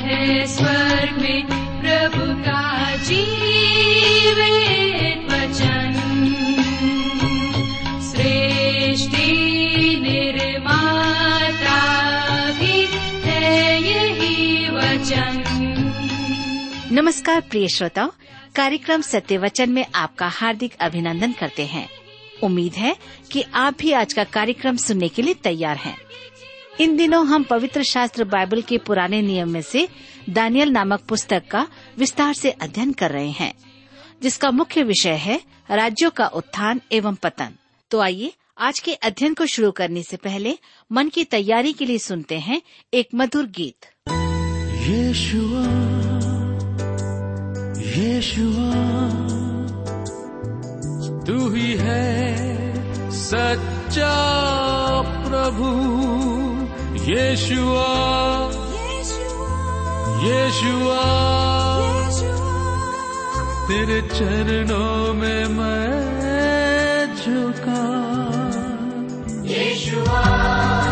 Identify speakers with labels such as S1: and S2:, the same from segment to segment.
S1: है स्वर्ग में प्रभु का वचन। सृष्टि निर्माता भी है यही वचन।
S2: नमस्कार प्रिय श्रोताओ कार्यक्रम सत्य वचन में आपका हार्दिक अभिनंदन करते हैं। उम्मीद है कि आप भी आज का कार्यक्रम सुनने के लिए तैयार हैं। इन दिनों हम पवित्र शास्त्र बाइबल के पुराने नियम में से दानियल नामक पुस्तक का विस्तार से अध्ययन कर रहे हैं, जिसका मुख्य विषय है राज्यों का उत्थान एवं पतन। तो आइए, आज के अध्ययन को शुरू करने से पहले मन की तैयारी के लिए सुनते हैं एक मधुर गीत।
S3: तू ही है सच्चा प्रभु। यीशुआ Yeshua, तेरे चरणों में मैं झुका। यीशुआ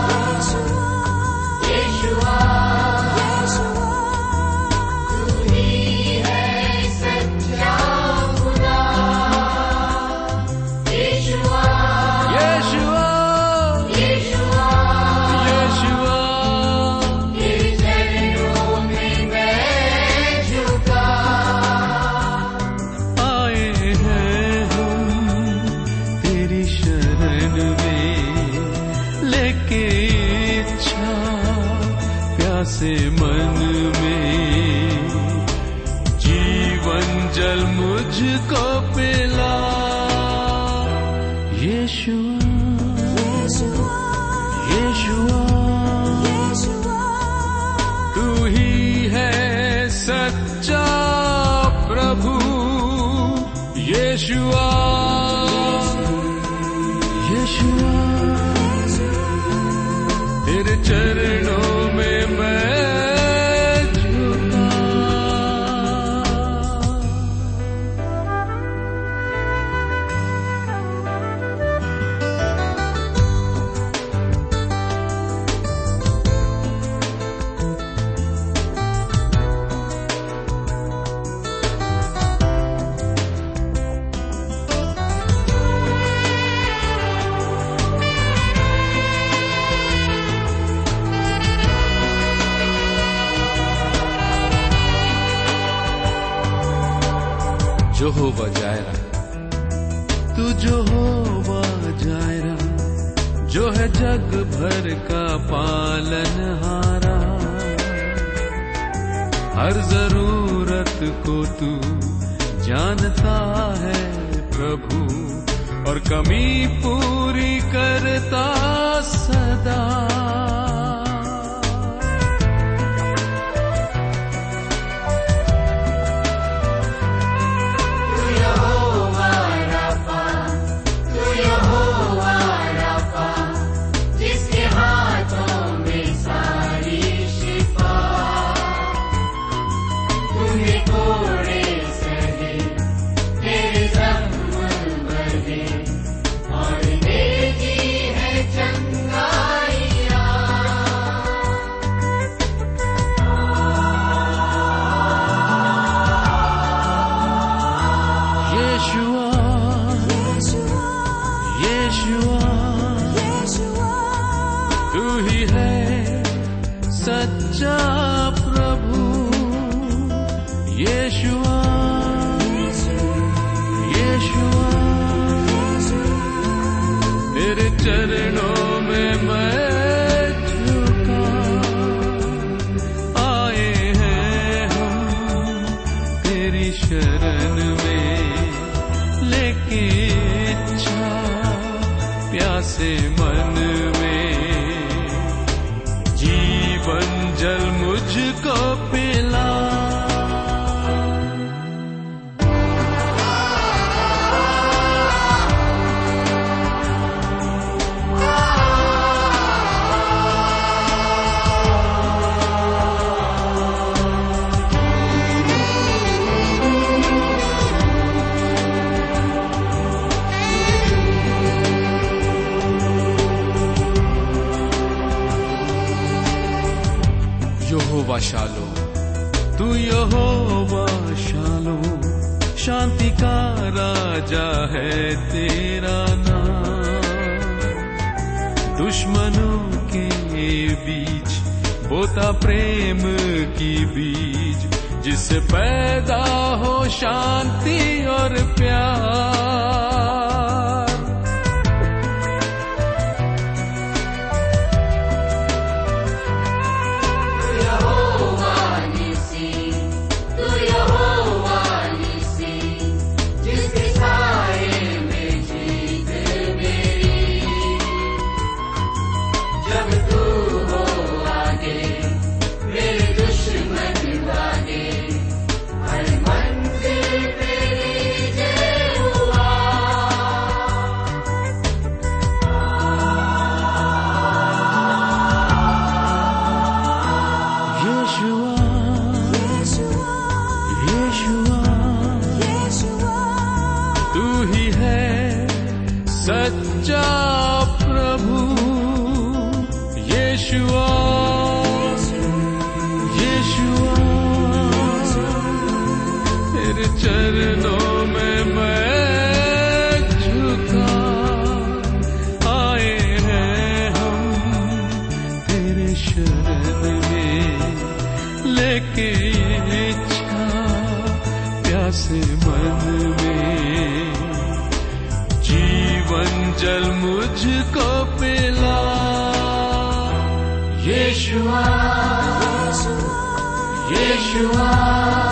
S3: यीशुआ जो हो जायरा तू जो हो जायरा जो है जग भर का पालन हारा। हर ज़रूरत को तू जानता है प्रभु, और कमी पूरी करता सदा। प्रेम की बीज जिस पैदा हो शांति और प्यार। जल मुझको पिला। यीशुआ यीशुआ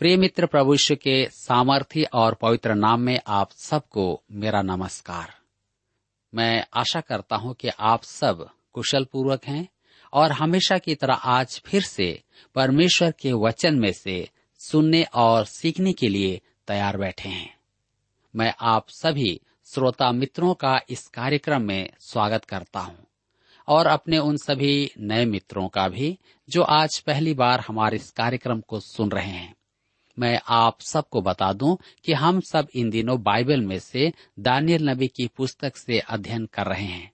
S4: प्रिय मित्र प्रभु के सामर्थ्य और पवित्र नाम में आप सबको मेरा नमस्कार। मैं आशा करता हूँ कि आप सब कुशल पूर्वक हैं और हमेशा की तरह आज फिर से परमेश्वर के वचन में से सुनने और सीखने के लिए तैयार बैठे हैं। मैं आप सभी श्रोता मित्रों का इस कार्यक्रम में स्वागत करता हूँ और अपने उन सभी नए मित्रों का भी जो आज पहली बार हमारे इस कार्यक्रम को सुन रहे हैं। मैं आप सबको बता दूँ कि हम सब इन दिनों बाइबल में से दानियल नबी की पुस्तक से अध्ययन कर रहे हैं।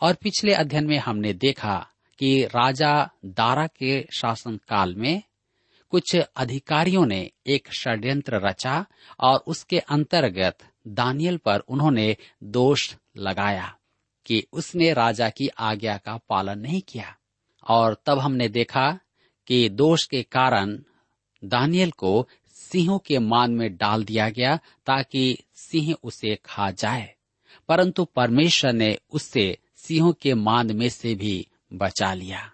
S4: और पिछले अध्ययन में हमने देखा कि राजा दारा के शासन काल में कुछ अधिकारियों ने एक षड्यंत्र रचा और उसके अंतर्गत दानियल पर उन्होंने दोष लगाया कि उसने राजा की आज्ञा का पालन नहीं किया। और तब हमने देखा कि दोष के कारण दानियल को सिंहों के मान में डाल दिया गया ताकि सिंह उसे खा जाए। परंतु परमेश्वर ने उससे सिंहों के मान में से भी बचा लिया।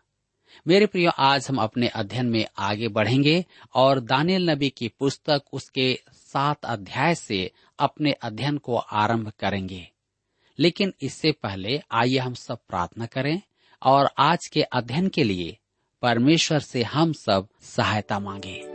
S4: मेरे प्रियो, आज हम अपने अध्ययन में आगे बढ़ेंगे और दानियल नबी की पुस्तक उसके सात अध्याय से अपने अध्ययन को आरंभ करेंगे। लेकिन इससे पहले आइए हम सब प्रार्थना करें और आज के अध्ययन के लिए परमेश्वर से हम सब सहायता मांगे।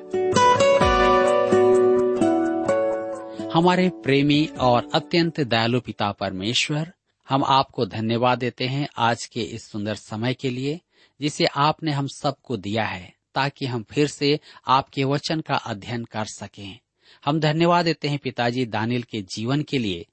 S4: हमारे प्रेमी और अत्यंत दयालु पिता परमेश्वर, हम आपको धन्यवाद देते हैं आज के इस सुंदर समय के लिए, जिसे आपने हम सबको दिया है, ताकि हम फिर से आपके वचन का अध्ययन कर सकें। हम धन्यवाद देते हैं पिताजी दानिल के जीवन के लिए,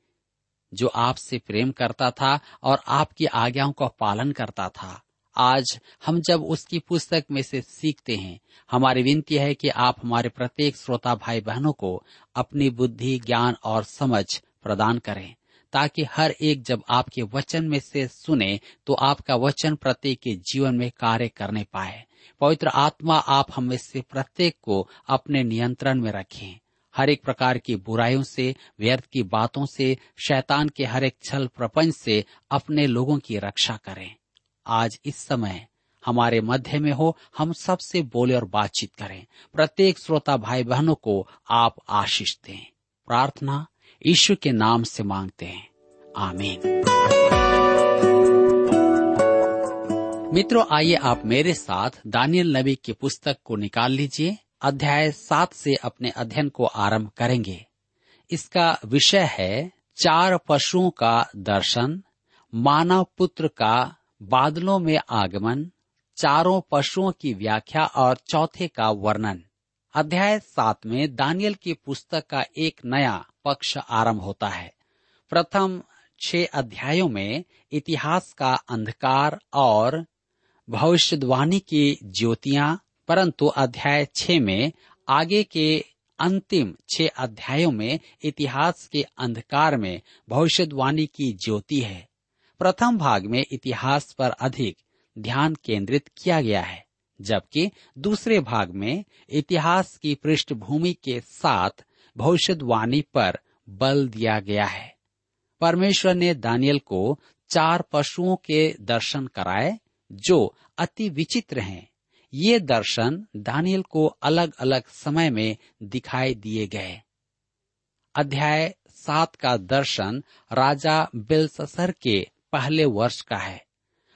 S4: जो आपसे प्रेम करता था और आपकी आज्ञाओं का पालन करता था। आज हम जब उसकी पुस्तक में से सीखते हैं, हमारी विनती है कि आप हमारे प्रत्येक श्रोता भाई बहनों को अपनी बुद्धि, ज्ञान और समझ प्रदान करें, ताकि हर एक जब आपके वचन में से सुने तो आपका वचन प्रत्येक के जीवन में कार्य करने पाए। पवित्र आत्मा आप हमें से प्रत्येक को अपने नियंत्रण में रखें। हर एक प्रकार की बुराइयों से, व्यर्थ की बातों से, शैतान के हर एक छल प्रपंच से अपने लोगों की रक्षा करें। आज इस समय हमारे मध्य में हो, हम सबसे बोले और बातचीत करें। प्रत्येक श्रोता भाई बहनों को आप आशीष दें। प्रार्थना ईश्वर के नाम से मांगते हैं। आमीन। मित्रों, आइए आप मेरे साथ दानियल नबी की पुस्तक को निकाल लीजिए। अध्याय सात से अपने अध्ययन को आरंभ करेंगे। इसका विषय है, चार पशुओं का दर्शन, मानव पुत्र का बादलों में आगमन, चारों पशुओं की व्याख्या और चौथे का वर्णन। अध्याय सात में दानियल की पुस्तक का एक नया पक्ष आरंभ होता है। प्रथम छह अध्यायों में इतिहास का अंधकार और भविष्यवाणी की ज्योतियाँ, परंतु अध्याय छह में आगे के अंतिम छह अध्यायों में इतिहास के अंधकार में भविष्यवाणी की ज्योति है। प्रथम भाग में इतिहास पर अधिक ध्यान केंद्रित किया गया है, जबकि दूसरे भाग में इतिहास की पृष्ठभूमि के साथ भविष्यवाणी पर बल दिया गया है। परमेश्वर ने दानियल को चार पशुओं के दर्शन कराए, जो अति विचित्र हैं। ये दर्शन दानियल को अलग अलग समय में दिखाई दिए गए। अध्याय सात का दर्शन राजा बिलससर के पहले वर्ष का है।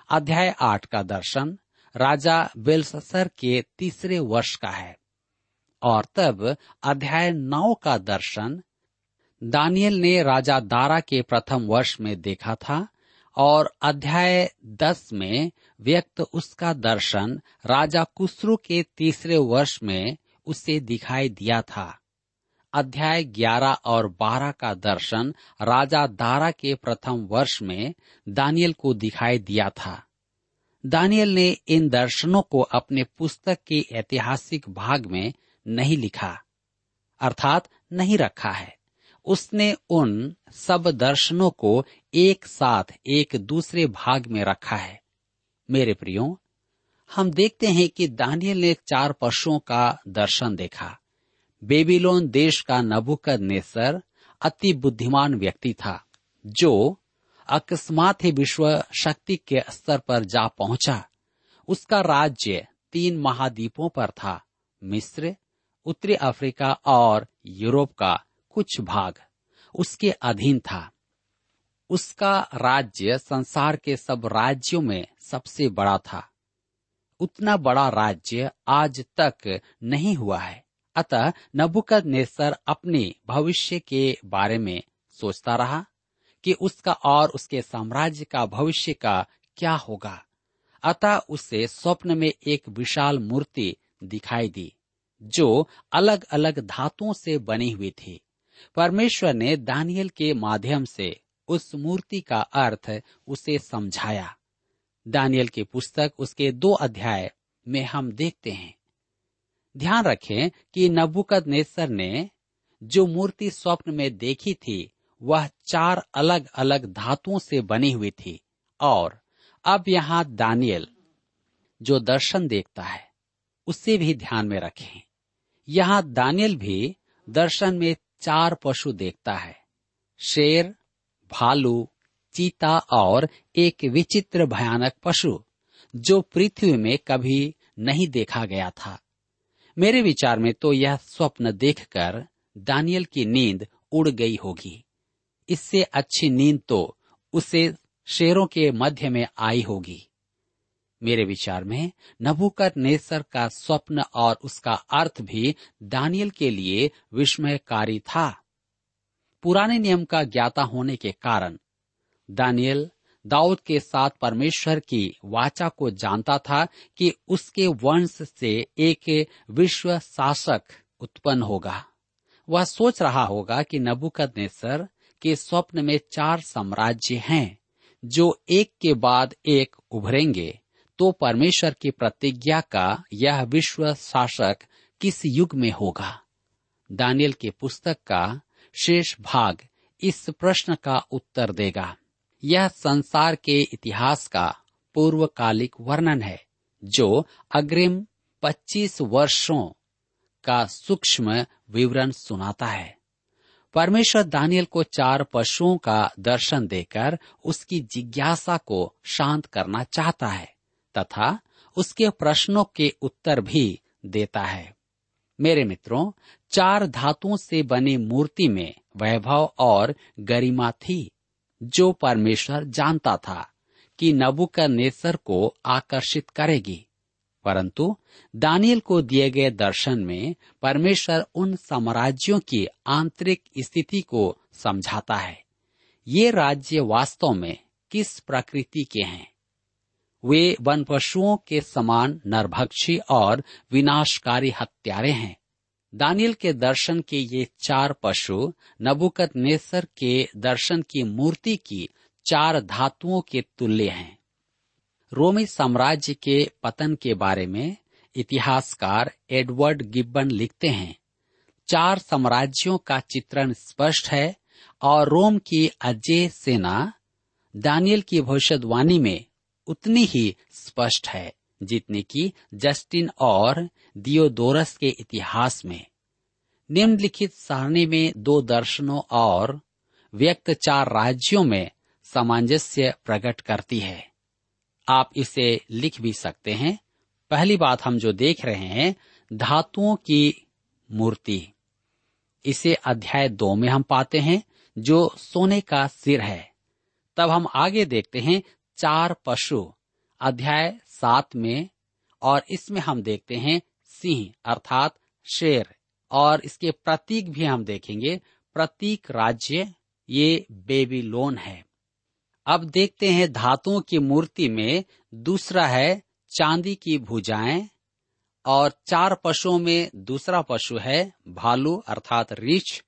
S4: अध्याय आठ का दर्शन, राजा बेलससर के तीसरे वर्ष का है। और तब अध्याय नौ का दर्शन दानियल ने राजा दारा के प्रथम वर्ष में देखा था, और अध्याय दस में व्यक्त उसका दर्शन राजा कुसरू के तीसरे वर्ष में उसे दिखाई दिया था। अध्याय ग्यारह और बारह का दर्शन राजा दारा के प्रथम वर्ष में दानियल को दिखाई दिया था। दानियल ने इन दर्शनों को अपने पुस्तक के ऐतिहासिक भाग में नहीं लिखा, अर्थात नहीं रखा है। उसने उन सब दर्शनों को एक साथ एक दूसरे भाग में रखा है। मेरे प्रियो, हम देखते हैं कि दानियल ने चार पशुओं का दर्शन देखा। बेबीलोन देश का नबुकद नेसर अति बुद्धिमान व्यक्ति था, जो अकस्मात ही विश्व शक्ति के स्तर पर जा पहुँचा। उसका राज्य तीन महाद्वीपों पर था, मिस्र, उत्तरी अफ्रीका और यूरोप का कुछ भाग उसके अधीन था। उसका राज्य संसार के सब राज्यों में सबसे बड़ा था। उतना बड़ा राज्य आज तक नहीं हुआ है। अतः नबुकद नेसर अपने भविष्य के बारे में सोचता रहा कि उसका और उसके साम्राज्य का भविष्य का क्या होगा। अतः उसे स्वप्न में एक विशाल मूर्ति दिखाई दी, जो अलग अलग धातुओं से बनी हुई थी। परमेश्वर ने दानियल के माध्यम से उस मूर्ति का अर्थ उसे समझाया। दानियल की पुस्तक उसके दो अध्याय में हम देखते हैं। ध्यान रखें कि नबुकद नेसर ने जो मूर्ति स्वप्न में देखी थी, वह चार अलग अलग धातुओं से बनी हुई थी। और अब यहाँ दानियल, जो दर्शन देखता है, उसे भी ध्यान में रखें। यहाँ दानियल भी दर्शन में चार पशु देखता है, शेर, भालू, चीता और एक विचित्र भयानक पशु, जो पृथ्वी में कभी नहीं देखा गया था। मेरे विचार में तो यह स्वप्न देखकर दानियल की नींद उड़ गई होगी। इससे अच्छी नींद तो उसे शेरों के मध्य में आई होगी। मेरे विचार में नबुकर नेसर का स्वप्न और उसका अर्थ भी दानियल के लिए विस्मयकारी था। पुराने नियम का ज्ञाता होने के कारण दानियल दाऊद के साथ परमेश्वर की वाचा को जानता था कि उसके वंश से एक विश्व शासक उत्पन्न होगा। वह सोच रहा होगा कि नबुकद के स्वप्न में चार साम्राज्य हैं, जो एक के बाद एक उभरेंगे। तो परमेश्वर की प्रतिज्ञा का यह विश्व शासक किस युग में होगा? दानियल के पुस्तक का शेष भाग इस प्रश्न का उत्तर देगा। यह संसार के इतिहास का पूर्वकालिक वर्णन है, जो अग्रिम 25 वर्षों का सूक्ष्म विवरण सुनाता है। परमेश्वर दानियल को चार पशुओं का दर्शन देकर उसकी जिज्ञासा को शांत करना चाहता है, तथा उसके प्रश्नों के उत्तर भी देता है। मेरे मित्रों, चार धातुओं से बनी मूर्ति में वैभव और गरिमा थी। जो परमेश्वर जानता था कि नबुकनेसर को आकर्षित करेगी। परंतु दानियल को दिए गए दर्शन में परमेश्वर उन साम्राज्यों की आंतरिक स्थिति को समझाता है। ये राज्य वास्तव में किस प्रकृति के हैं? वे वन पशुओं के समान नरभक्षी और विनाशकारी हत्यारे हैं। दानियल के दर्शन के ये चार पशु नबुकत नेसर के दर्शन की मूर्ति की चार धातुओं के तुल्य हैं। रोमी साम्राज्य के पतन के बारे में इतिहासकार एडवर्ड गिब्बन लिखते हैं, चार साम्राज्यों का चित्रण स्पष्ट है और रोम की अजय सेना दानियल की भविष्यवाणी में उतनी ही स्पष्ट है। जितनी कि जस्टिन और दियोदोरस के इतिहास में। निम्नलिखित सारणी में दो दर्शनों और व्यक्त चार राज्यों में सामंजस्य प्रकट करती है। आप इसे लिख भी सकते हैं। पहली बात हम जो देख रहे हैं, धातुओं की मूर्ति। इसे अध्याय दो में हम पाते हैं, जो सोने का सिर है। तब हम आगे देखते हैं, चार पशु। अध्याय सात में, और इसमें हम देखते हैं सिंह, अर्थात शेर, और इसके प्रतीक भी हम देखेंगे। प्रतीक राज्य, ये बेबीलोन है। अब देखते हैं धातुओं की मूर्ति में दूसरा है चांदी की भुजाएँ, और चार पशुओं में दूसरा पशु है भालू, अर्थात रीछ,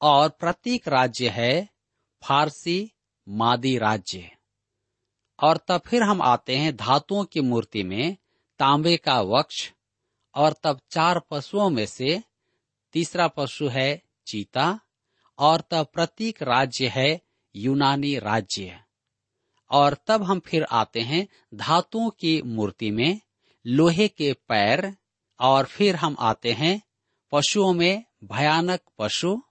S4: और प्रतीक राज्य है फारसी मादी राज्य। और तब फिर हम आते हैं धातुओं की मूर्ति में, तांबे का वक्ष, और तब चार पशुओं में से तीसरा पशु है चीता, और तब प्रतीक राज्य है यूनानी राज्य। और तब हम फिर आते हैं धातुओं की मूर्ति में, लोहे के पैर, और फिर हम आते हैं पशुओं में भयानक पशु,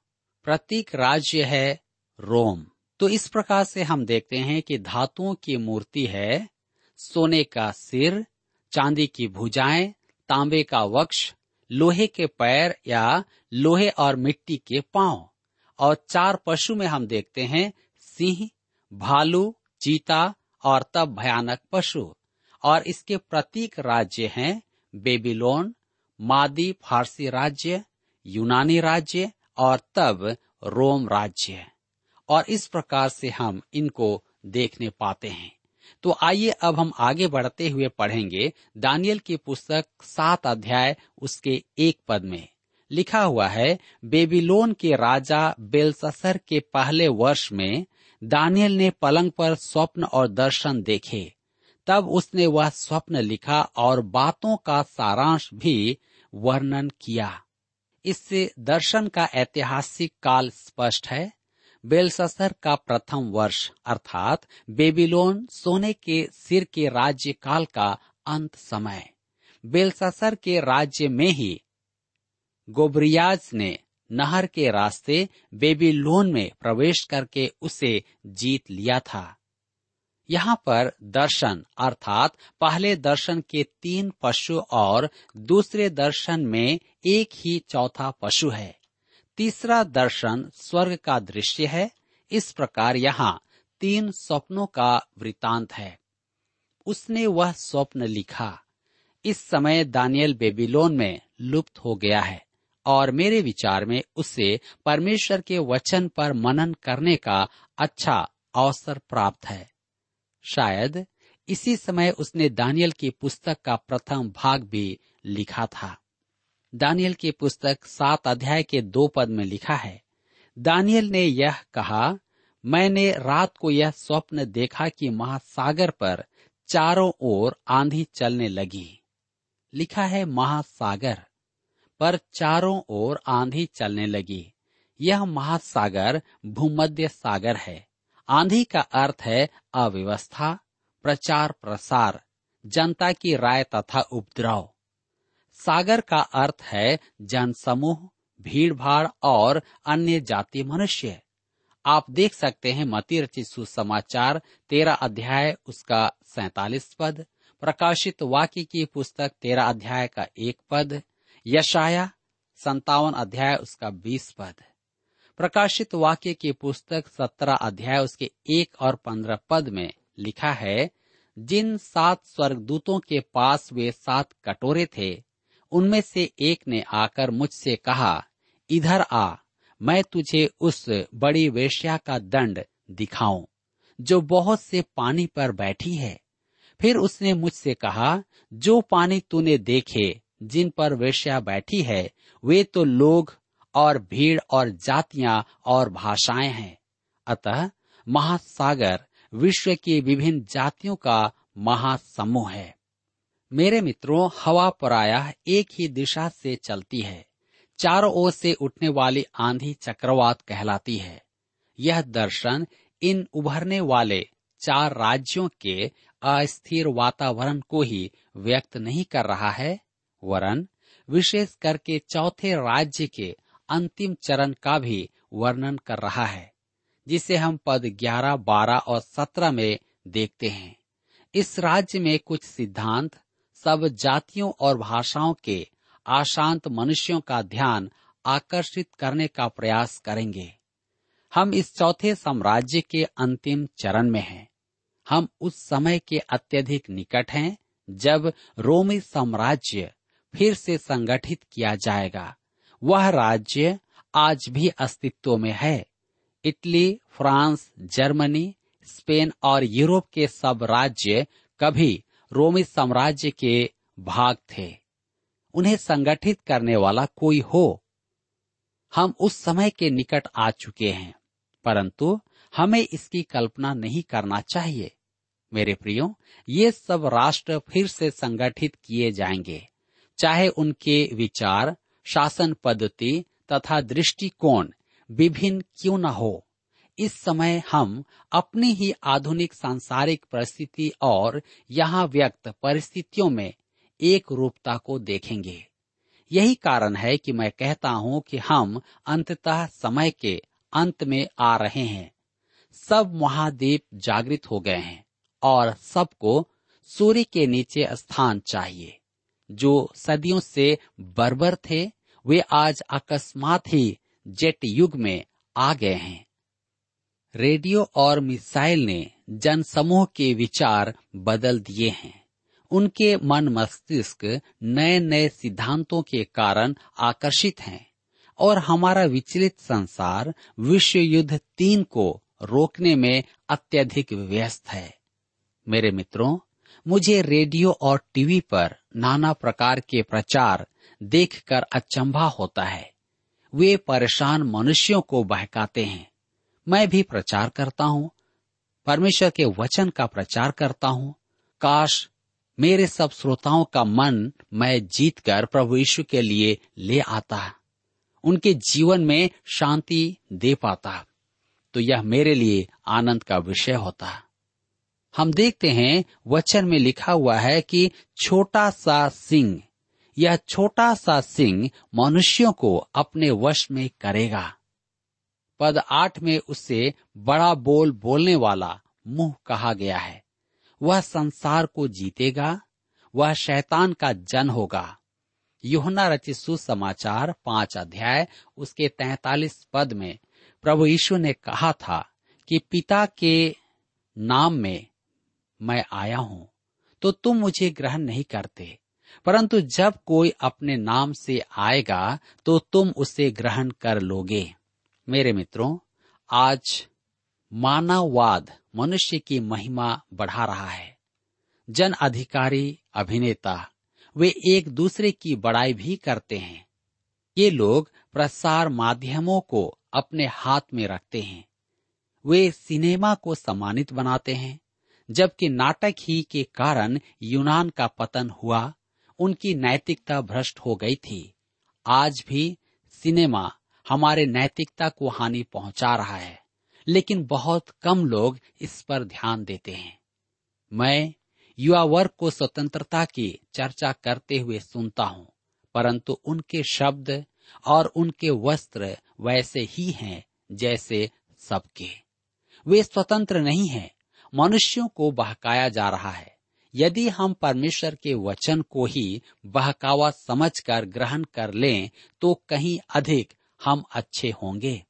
S4: प्रतीक राज्य है रोम। तो इस प्रकार से हम देखते हैं कि धातुओं की मूर्ति है, सोने का सिर, चांदी की भुजाएँ, तांबे का वक्ष, लोहे के पैर या लोहे और मिट्टी के पाँव। और चार पशु में हम देखते हैं, सिंह, भालू, चीता और तब भयानक पशु। और इसके प्रतीक राज्य हैं, बेबीलोन, मादी फारसी राज्य, यूनानी राज्य और तब रोम राज्य। और इस प्रकार से हम इनको देखने पाते हैं। तो आइए अब हम आगे बढ़ते हुए पढ़ेंगे दानियल की पुस्तक सात अध्याय उसके एक पद में। लिखा हुआ है, बेबीलोन के राजा बेलससर के पहले वर्ष में दानियल ने पलंग पर स्वप्न और दर्शन देखे। तब उसने वह स्वप्न लिखा और बातों का सारांश भी वर्णन किया। इससे दर्शन का ऐतिहासिक काल स्पष्ट है। बेलससर का प्रथम वर्ष, अर्थात बेबीलोन सोने के सिर के राज्य काल का अंत समय। बेलससर के राज्य में ही गोबरियाज ने नहर के रास्ते बेबीलोन में प्रवेश करके उसे जीत लिया था। यहाँ पर दर्शन, अर्थात पहले दर्शन के तीन पशु और दूसरे दर्शन में एक ही चौथा पशु है। तीसरा दर्शन स्वर्ग का दृश्य है। इस प्रकार यहाँ तीन स्वप्नों का वृतांत है। उसने वह स्वप्न लिखा। इस समय दानियल बेबीलोन में लुप्त हो गया है और मेरे विचार में उससे परमेश्वर के वचन पर मनन करने का अच्छा अवसर प्राप्त है। शायद इसी समय उसने दानियल की पुस्तक का प्रथम भाग भी लिखा था। दानियल की पुस्तक सात अध्याय के दो पद में लिखा है। दानियल ने यह कहा, मैंने रात को यह स्वप्न देखा कि महासागर पर चारों ओर आंधी चलने लगी। लिखा है महासागर पर चारों ओर आंधी चलने लगी। यह महासागर भूमध्य सागर है। आंधी का अर्थ है अव्यवस्था प्रचार प्रसार जनता की राय तथा उपद्रव। सागर का अर्थ है जनसमूह भीड़ भाड़ और अन्य जाति मनुष्य। आप देख सकते हैं मती रचित सुसमाचार, तेरा अध्याय, उसका सैतालीस पद, प्रकाशित वाक्य की पुस्तक तेरह अध्याय का एक पद, यशाया संतावन अध्याय, उसका बीस पद। प्रकाशित वाक्य की पुस्तक, सत्रह अध्याय, उसके एक और पंद्रह पद में लिखा है, जिन सात स्वर्गदूतों के पास वे सात कटोरे थे उनमें से एक ने आकर मुझसे कहा, इधर आ, मैं तुझे उस बड़ी वेश्या का दंड दिखाऊँ, जो बहुत से पानी पर बैठी है। फिर उसने मुझसे कहा, जो पानी तूने देखे, जिन पर वेश्या बैठी है, वे तो लोग और भीड़ और जातियाँ और भाषाएँ हैं। अतः महासागर विश्व की विभिन्न जातियों का महासमूह है। मेरे मित्रों हवा प्रायः एक ही दिशा से चलती है। चारों ओर से उठने वाली आंधी चक्रवात कहलाती है। यह दर्शन इन उभरने वाले चार राज्यों के अस्थिर वातावरण को ही व्यक्त नहीं कर रहा है। वरन विशेष करके चौथे राज्य के अंतिम चरण का भी वर्णन कर रहा है जिसे हम पद 11, 12 और 17 में देखते हैं। इस राज्य में कुछ सिद्धांत सब जातियों और भाषाओं के अशांत मनुष्यों का ध्यान आकर्षित करने का प्रयास करेंगे। हम इस चौथे साम्राज्य के अंतिम चरण में हैं। हम उस समय के अत्यधिक निकट हैं, जब रोमी साम्राज्य फिर से संगठित किया जाएगा। वह राज्य आज भी अस्तित्व में है। इटली, फ्रांस, जर्मनी, स्पेन और यूरोप के सब राज्य कभी रोमी साम्राज्य के भाग थे। उन्हें संगठित करने वाला कोई हो। हम उस समय के निकट आ चुके हैं, परंतु हमें इसकी कल्पना नहीं करना चाहिए। मेरे प्रियो, ये सब राष्ट्र फिर से संगठित किए जाएँगे, चाहे उनके विचार, शासन पद्धति तथा दृष्टिकोण विभिन्न क्यों न हो। इस समय हम अपनी ही आधुनिक सांसारिक परिस्थिति और यहाँ व्यक्त परिस्थितियों में एक रूपता को देखेंगे। यही कारण है कि मैं कहता हूँ कि हम अंततः समय के अंत में आ रहे हैं। सब महाद्वीप जागृत हो गए हैं और सबको सूर्य के नीचे स्थान चाहिए। जो सदियों से बर्बर थे, वे आज अकस्मात ही जेट युग में आ गए हैं। रेडियो और मिसाइल ने जनसमूह के विचार बदल दिए हैं। उनके मन मस्तिष्क नए नए सिद्धांतों के कारण आकर्षित हैं और हमारा विचलित संसार विश्व युद्ध तीन को रोकने में अत्यधिक व्यस्त है। मेरे मित्रों, मुझे रेडियो और टीवी पर नाना प्रकार के प्रचार देखकर अचंभा होता है। वे परेशान मनुष्यों को बहकाते हैं। मैं भी प्रचार करता हूँ, परमेश्वर के वचन का प्रचार करता हूँ। काश मेरे सब श्रोताओं का मन मैं जीत कर प्रभु यीशु के लिए ले आता, उनके जीवन में शांति दे पाता तो यह मेरे लिए आनंद का विषय होता। हम देखते हैं, वचन में लिखा हुआ है कि छोटा सा सिंह, यह छोटा सा सिंह मनुष्यों को अपने वश में करेगा। पद आठ में उससे बड़ा बोल बोलने वाला मुँह कहा गया है। वह संसार को जीतेगा, वह शैतान का जन होगा। योहना रचित सुसमाचार पाँच अध्याय, उसके तैतालीस पद में प्रभु यीशु ने कहा था कि पिता के नाम में मैं आया हूँ तो तुम मुझे ग्रहण नहीं करते। परंतु जब कोई अपने नाम से आएगा तो तुम उसे ग्रहण कर लोगे। मेरे मित्रों, आज मानववाद मनुष्य की महिमा बढ़ा रहा है। जन अधिकारी, अभिनेता, वे एक दूसरे की बड़ाई भी करते हैं। ये लोग प्रसार माध्यमों को अपने हाथ में रखते हैं। वे सिनेमा को सम्मानित बनाते हैं, जबकि नाटक ही के कारण यूनान का पतन हुआ, उनकी नैतिकता भ्रष्ट हो गई थी। आज भी सिनेमा हमारे नैतिकता को हानि पहुँचा रहा है, लेकिन बहुत कम लोग इस पर ध्यान देते हैं। मैं युवा वर्ग को स्वतंत्रता की चर्चा करते हुए सुनता हूँ, परंतु उनके शब्द और उनके वस्त्र वैसे ही हैं जैसे सबके। वे स्वतंत्र नहीं हैं, मनुष्यों को बहकाया जा रहा है। यदि हम परमेश्वर के वचन को ही बहकावा समझकर ग्रहण कर लें तो कहीं अधिक हम अच्छे होंगे।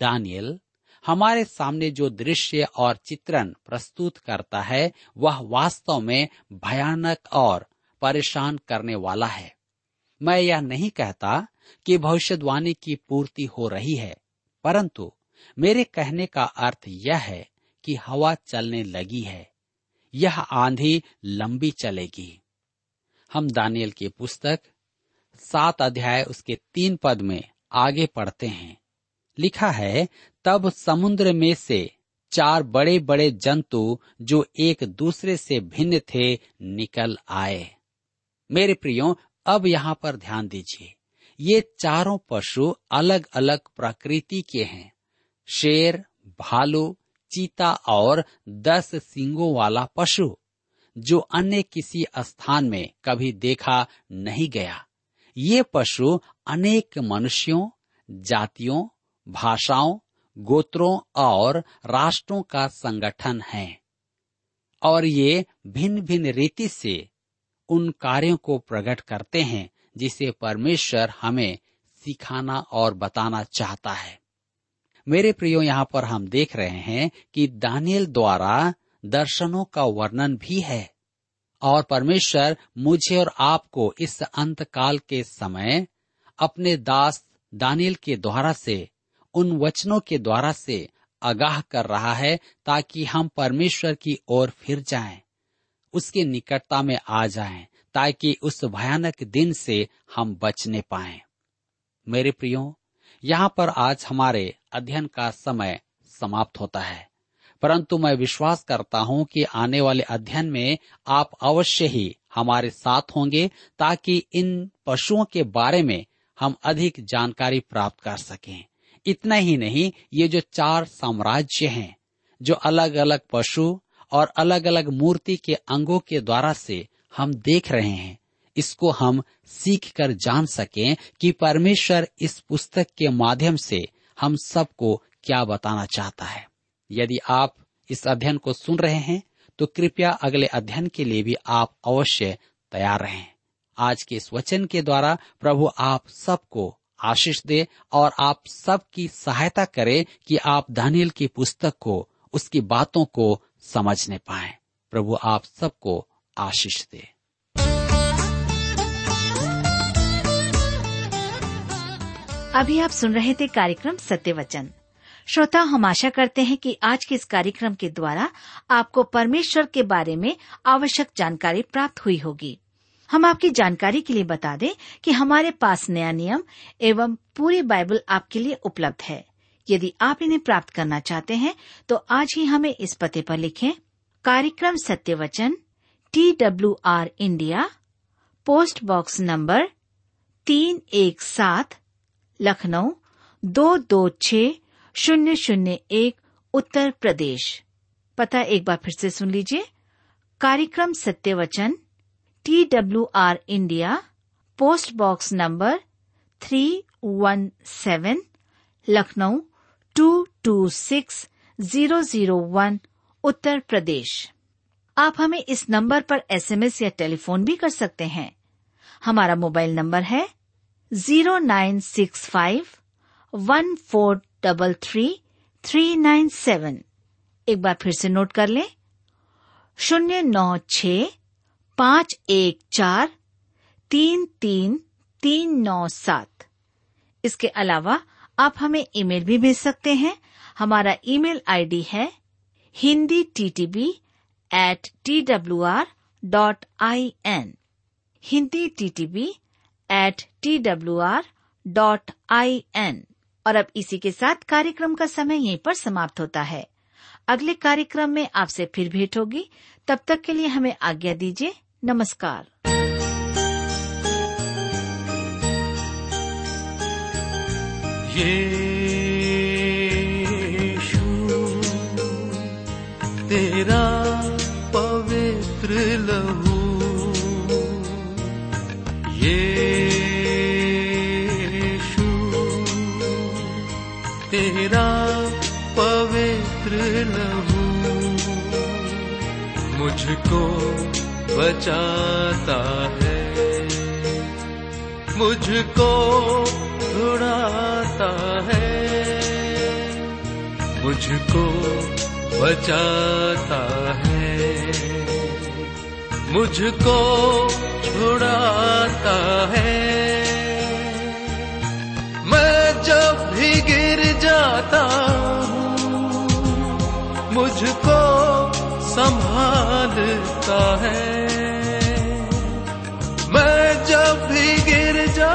S4: दानियल, हमारे सामने जो दृश्य और चित्रण प्रस्तुत करता है, वह वास्तव में भयानक और परेशान करने वाला है। मैं यह नहीं कहता कि भविष्यवाणी की पूर्ति हो रही है, परंतु मेरे कहने का अर्थ यह है कि हवा चलने लगी है। यह आंधी लंबी चलेगी। हम दानियल की पुस्तक, सात अध्याय उसके तीन पद में आगे पढ़ते हैं। लिखा है, तब समुद्र में से चार बड़े बड़े जंतु जो एक दूसरे से भिन्न थे निकल आए। मेरे प्रियो, अब यहाँ पर ध्यान दीजिए। ये चारों पशु अलग अलग प्रकृति के हैं। शेर, भालू, चीता और दस सिंगों वाला पशु, जो अन्य किसी स्थान में कभी देखा नहीं गया। ये पशु अनेक मनुष्यों, जातियों, भाषाओं, गोत्रों और राष्ट्रों का संगठन है और ये भिन्न भिन्न रीति से उन कार्यों को प्रकट करते हैं जिसे परमेश्वर हमें सिखाना और बताना चाहता है। मेरे प्रियो, यहाँ पर हम देख रहे हैं कि दानियल द्वारा दर्शनों का वर्णन भी है और परमेश्वर मुझे और आपको इस अंत काल के समय अपने दास दानियल के द्वारा से उन वचनों के द्वारा से आगाह कर रहा है ताकि हम परमेश्वर की ओर फिर जाएँ, उसके निकटता में आ जाएँ, ताकि उस भयानक दिन से हम बचने पाएँ। मेरे प्रियो यहाँ पर आज हमारे अध्ययन का समय समाप्त होता है परंतु मैं विश्वास करता हूँ कि आने वाले अध्ययन में आप अवश्य ही हमारे साथ होंगे ताकि इन पशुओं के बारे में हम अधिक जानकारी प्राप्त कर सकें। इतना ही नहीं, ये जो चार साम्राज्य हैं, जो अलग अलग पशु और अलग अलग मूर्ति के अंगों के द्वारा से हम देख रहे हैं, इसको हम सीख कर जान सकें कि परमेश्वर इस पुस्तक के माध्यम से हम सबको क्या बताना चाहता है। यदि आप इस अध्ययन को सुन रहे हैं तो कृपया अगले अध्ययन के लिए भी आप अवश्य तैयार रहें। आज के इस वचन के द्वारा प्रभु आप सबको आशीष दे और आप सबकी सहायता करे कि आप दानियल की पुस्तक को, उसकी बातों को समझने पाए। प्रभु आप सबको आशीष दे।
S2: अभी आप सुन रहे थे कार्यक्रम सत्य वचन। श्रोता, हम आशा करते हैं कि आज के इस कार्यक्रम के द्वारा आपको परमेश्वर के बारे में आवश्यक जानकारी प्राप्त हुई होगी। हम आपकी जानकारी के लिए बता दें कि हमारे पास नया नियम एवं पूरी बाइबल आपके लिए उपलब्ध है। यदि आप इन्हें प्राप्त करना चाहते हैं तो आज ही हमें इस पते पर लिखें, कार्यक्रम सत्य वचन T W R India, post box number तीन एक सात, लखनऊ, दो दो छ शून्य शून्य एक, उत्तर प्रदेश। पता एक बार फिर से सुन लीजिए, कार्यक्रम सत्य वचन T W R India post box number three one seven Lucknow two two six zero zero one Uttar Pradesh आप हमें इस नंबर पर एसएमएस या टेलीफोन भी कर सकते हैं। हमारा मोबाइल नंबर है zero nine six five one four double three three nine seven एक बार फिर से नोट कर लें। शून्य नौ छ पाँच एक चार तीन तीन तीन नौ सात। इसके अलावा आप हमें ईमेल भी भेज सकते हैं। हमारा ईमेल आईडी है Hindi T T B at T W R dot I N Hindi T T B at T W R dot I N और अब इसी के साथ कार्यक्रम का समय यहीं पर समाप्त होता है। अगले कार्यक्रम में आपसे फिर भेंट होगी। तब तक के लिए हमें आज्ञा दीजिए। नमस्कार।
S3: ये तेरा पवित्र लहू। यीशु तेरा पवित्र लहू। मुझको बचाता है। मुझको छुड़ाता है। मुझको बचाता है। मुझको छुड़ाता है। मैं जब भी गिर जाता हूँ, मुझको संभालता है। जब भी गिर जा